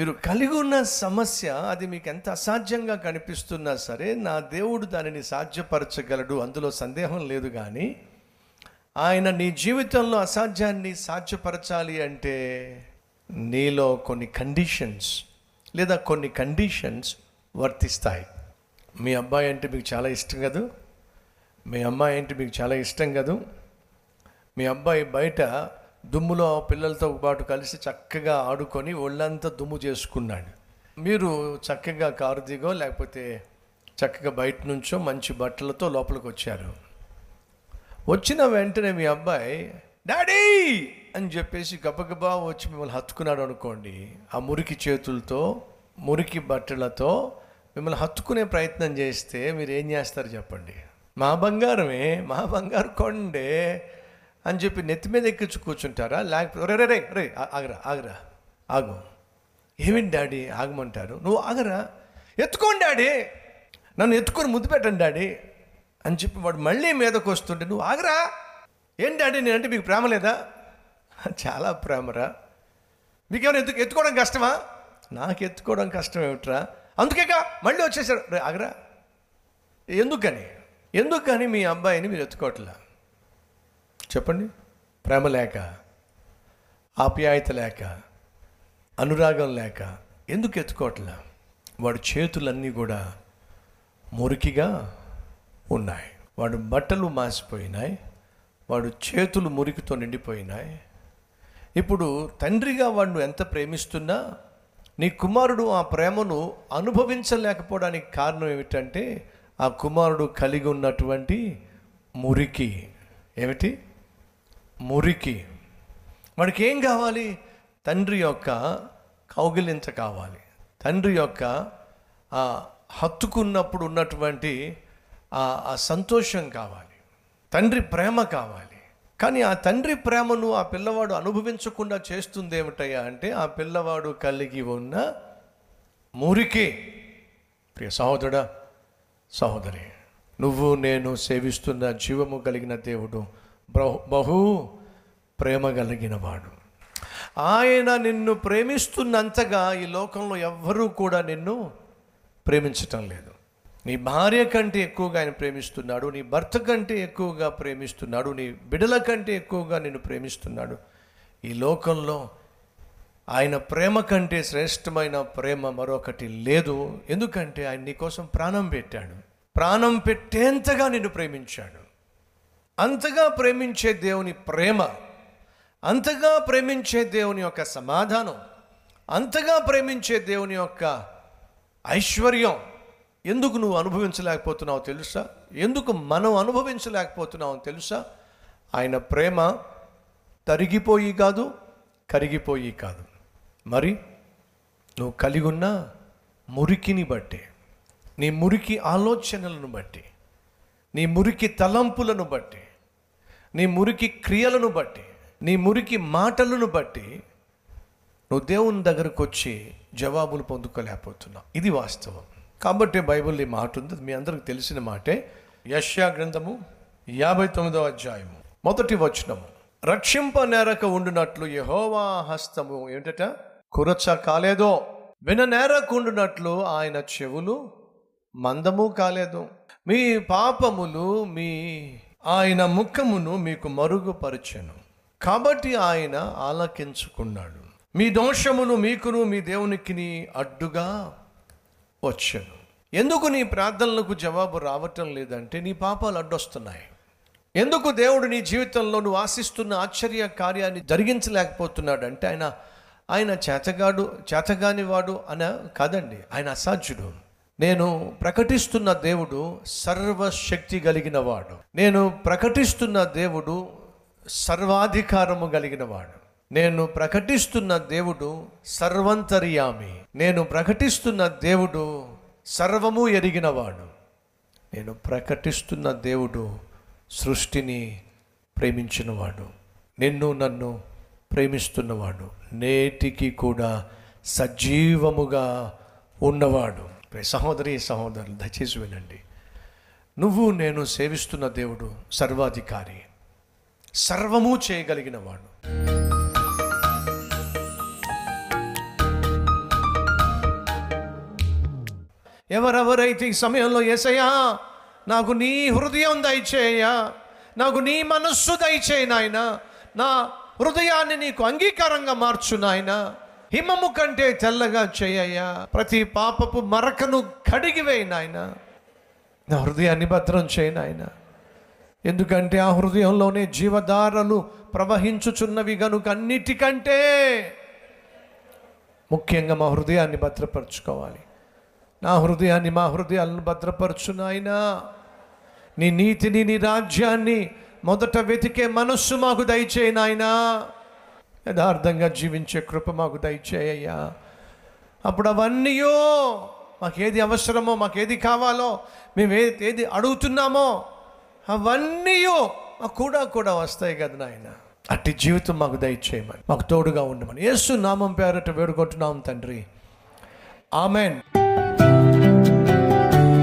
మీరు కలిగి ఉన్న సమస్య అది మీకు ఎంత అసాధ్యంగా కనిపిస్తున్నా సరే నా దేవుడు దానిని సాధ్యపరచగలడు అందులో సందేహం లేదు కానీ ఆయన నీ జీవితంలో అసాధ్యాన్ని సాధ్యపరచాలి అంటే నీలో కొన్ని కండిషన్స్ లేదా కొన్ని కండిషన్స్ వర్తిస్తాయి. మీ అబ్బాయి అంటే మీకు చాలా ఇష్టం కదూ? మీ అమ్మాయి అంటే మీకు చాలా ఇష్టం కదూ? మీ అబ్బాయి బయట దుమ్ములో పిల్లలతో పాటు కలిసి చక్కగా ఆడుకొని ఒళ్ళంతా దుమ్ము చేసుకున్నాడు. మీరు చక్కగా కారు దిగో లేకపోతే చక్కగా బయట నుంచో మంచి బట్టలతో లోపలికి వచ్చారు. వచ్చిన వెంటనే మీ అబ్బాయి డాడీ! అని చెప్పేసి గబగబా వచ్చి మిమ్మల్ని హత్తుకున్నాడు అనుకోండి. ఆ మురికి చేతులతో మురికి బట్టలతో మిమ్మల్ని హత్తుకునే ప్రయత్నం చేస్తే మీరు ఏం చేస్తారు చెప్పండి? మా బంగారమే మా బంగారు కొండే అని చెప్పి నెత్తి మీద ఎక్కించు కూర్చుంటారా? లేకపోతే రే రే రే ఆగరా ఆగరా ఆగు. ఏమిటి డాడీ ఆగమంటారు? నువ్వు ఆగరా. ఎత్తుకోండి డాడీ. నన్ను ఎత్తుకొని ముద్దు పెట్టండి డాడీ అని చెప్పి వాడు మళ్ళీ మీదకు వస్తుంటే నువ్వు ఆగరా. ఏం డాడీ నేనంటే మీకు ప్రేమ లేదా? చాలా ప్రేమరా. మీకేమైనా ఎత్తు ఎత్తుకోవడం కష్టమా? నాకు ఎత్తుకోవడం కష్టం ఏమిట్రా? అందుకేగా మళ్ళీ వచ్చేసాడు రే ఆగరా. ఎందుకని? ఎందుకని మీ అబ్బాయిని మీరు ఎత్తుకోవట్లా? చెప్పండి. ప్రేమ లేక ఆప్యాయత లేక అనురాగం లేక ఎందుకు ఎత్తుకోవట్లా? వాడి చేతులన్నీ కూడా మురికిగా ఉన్నాయి. వాడు బట్టలు మాసిపోయినాయి. వాడు చేతులు మురికితో నిండిపోయినాయి. ఇప్పుడు తండ్రిగా వాడు ఎంత ప్రేమిస్తున్నా నీ కుమారుడు ఆ ప్రేమను అనుభవించలేకపోవడానికి కారణం ఏమిటంటే ఆ కుమారుడు కలిగి ఉన్నటువంటి మురికి. ఏమిటి? మురికి. వాడికి ఏం కావాలి? తండ్రి యొక్క కౌగిలింత కావాలి. తండ్రి యొక్క ఆ హత్తుకున్నప్పుడు ఉన్నటువంటి ఆ ఆ సంతోషం కావాలి. తండ్రి ప్రేమ కావాలి. కానీ ఆ తండ్రి ప్రేమను ఆ పిల్లవాడు అనుభవించకుండా చేస్తుంది ఏమిటయ్యా అంటే ఆ పిల్లవాడు కలిగి ఉన్న మురికి. ప్రియ సహోదరుడా సహోదరి నువ్వు నేను సేవిస్తున్న జీవము కలిగిన దేవుడు. బహు బహు ప్రేమ కలిగినవాడు. ఆయన నిన్ను ప్రేమిస్తున్నంతగా ఈ లోకంలో ఎవ్వరూ కూడా నిన్ను ప్రేమించటం లేదు. నీ భార్య కంటే ఎక్కువగా ఆయన ప్రేమిస్తున్నాడు నీ భర్త కంటే ఎక్కువగా ప్రేమిస్తున్నాడు నీ బిడల కంటే ఎక్కువగా నిన్ను ప్రేమిస్తున్నాడు. ఈ లోకంలో ఆయన ప్రేమ కంటే శ్రేష్టమైన ప్రేమ మరొకటి లేదు. ఎందుకంటే ఆయన నీకోసం ప్రాణం పెట్టాడు. ప్రాణం పెట్టేంతగా నిన్ను ప్రేమించాడు. అంతగా ప్రేమించే దేవుని ప్రేమ అంతగా ప్రేమించే దేవుని యొక్క సమాధానం అంతగా ప్రేమించే దేవుని యొక్క ఐశ్వర్యం ఎందుకు నువ్వు అనుభవించలేకపోతున్నావు తెలుసా? ఎందుకు మనం అనుభవించలేకపోతున్నావు తెలుసా? ఆయన ప్రేమ తరిగిపోయి కాదు కరిగిపోయి కాదు. మరి నువ్వు కలిగి ఉన్న మురికిని బట్టి నీ మురికి ఆలోచనలను బట్టి నీ మురికి తలంపులను బట్టి నీ మురికి క్రియలను బట్టి నీ మురికి మాటలను బట్టి నువ్వు దేవుని దగ్గరకు వచ్చి జవాబులు పొందుకోలేకపోతున్నావు. ఇది వాస్తవం. కాబట్టి బైబిల్ ఈ మాట ఉంది. మీ అందరికి తెలిసిన మాటే. యష్యా గ్రంథము యాభై తొమ్మిదవ అధ్యాయము. మొదటి వచనము. రక్షింప నేరక ఉండునట్లు యహోవా హస్తము ఏంటట? కురచ కాలేదో. విన నేరకు ఉండునట్లు ఆయన చెవులు మందము కాలేదు. మీ పాపములు మీ ఆయన ముఖమును మీకు మరుగుపరచెను. కాబట్టి ఆయన ఆలకించుకున్నాడు. మీ దోషమును మీకును మీ దేవునికి అడ్డుగా వచ్చాను. ఎందుకు నీ ప్రార్థనలకు జవాబు రావటం లేదంటే నీ పాపాలు అడ్డొస్తున్నాయి. ఎందుకు దేవుడు నీ జీవితంలో నువ్వు ఆశిస్తున్న ఆశ్చర్య కార్యాన్ని జరిగించలేకపోతున్నాడంటే ఆయన ఆయన చేతగాడు చేతగాని వాడు అన కాదండి ఆయన అసాధ్యుడు. నేను ప్రకటిస్తున్న దేవుడు సర్వశక్తి కలిగిన వాడు నేను ప్రకటిస్తున్న దేవుడు సర్వాధికారము కలిగిన వాడు నేను ప్రకటిస్తున్న దేవుడు సర్వంతర్యామి. నేను ప్రకటిస్తున్న దేవుడు సర్వము ఎరిగినవాడు. నేను ప్రకటిస్తున్న దేవుడు సృష్టిని ప్రేమించినవాడు. నిన్ను నన్ను ప్రేమిస్తున్నవాడు. నేటికి కూడా సజీవముగా ఉన్నవాడు. సహోదరి సహోదరులు దయచేసి వినండి. నువ్వు నేను సేవిస్తున్న దేవుడు సర్వాధికారి సర్వము చేయగలిగిన వాడు. ఎవరెవరైతే ఈ సమయంలో ఏసయ్యా నాకు నీ హృదయం దయచేయ్యా నాకు నీ మనస్సు దయచేయి నాయన నా హృదయాన్ని నీకు అంగీకారంగా మార్చు నాయన హిమము కంటే తెల్లగా చేయయ్యా. ప్రతి పాపపు మరకను కడిగివేయి నాయన. నా హృదయాన్ని భద్రం చేయి నాయన. ఎందుకంటే ఆ హృదయంలోనే జీవధారలు ప్రవహించుచున్నవి గనుక అన్నిటికంటే ముఖ్యంగా మా హృదయాన్ని భద్రపరచుకోవాలి. నా హృదయాన్ని మా హృదయాలను భద్రపరచు నాయనా. నీ నీతిని నీ రాజ్యాన్ని మొదట వెతికే మనస్సు మాకు దయచేయి నాయనా. యథార్థంగా జీవించే కృప మాకు దయచేయ్యా అప్పుడు అవన్నీయో మాకేది అవసరమో మాకేది కావాలో మేము ఏది అడుగుతున్నామో అవన్నీ మాకు కూడా కూడా వస్తాయి కదా నాయన. అట్టి జీవితం మాకు దయచేయమని మాకు తోడుగా ఉండమని. యేసు నామం పేరట వేడుకుంటున్నాం తండ్రి. ఆమెన్.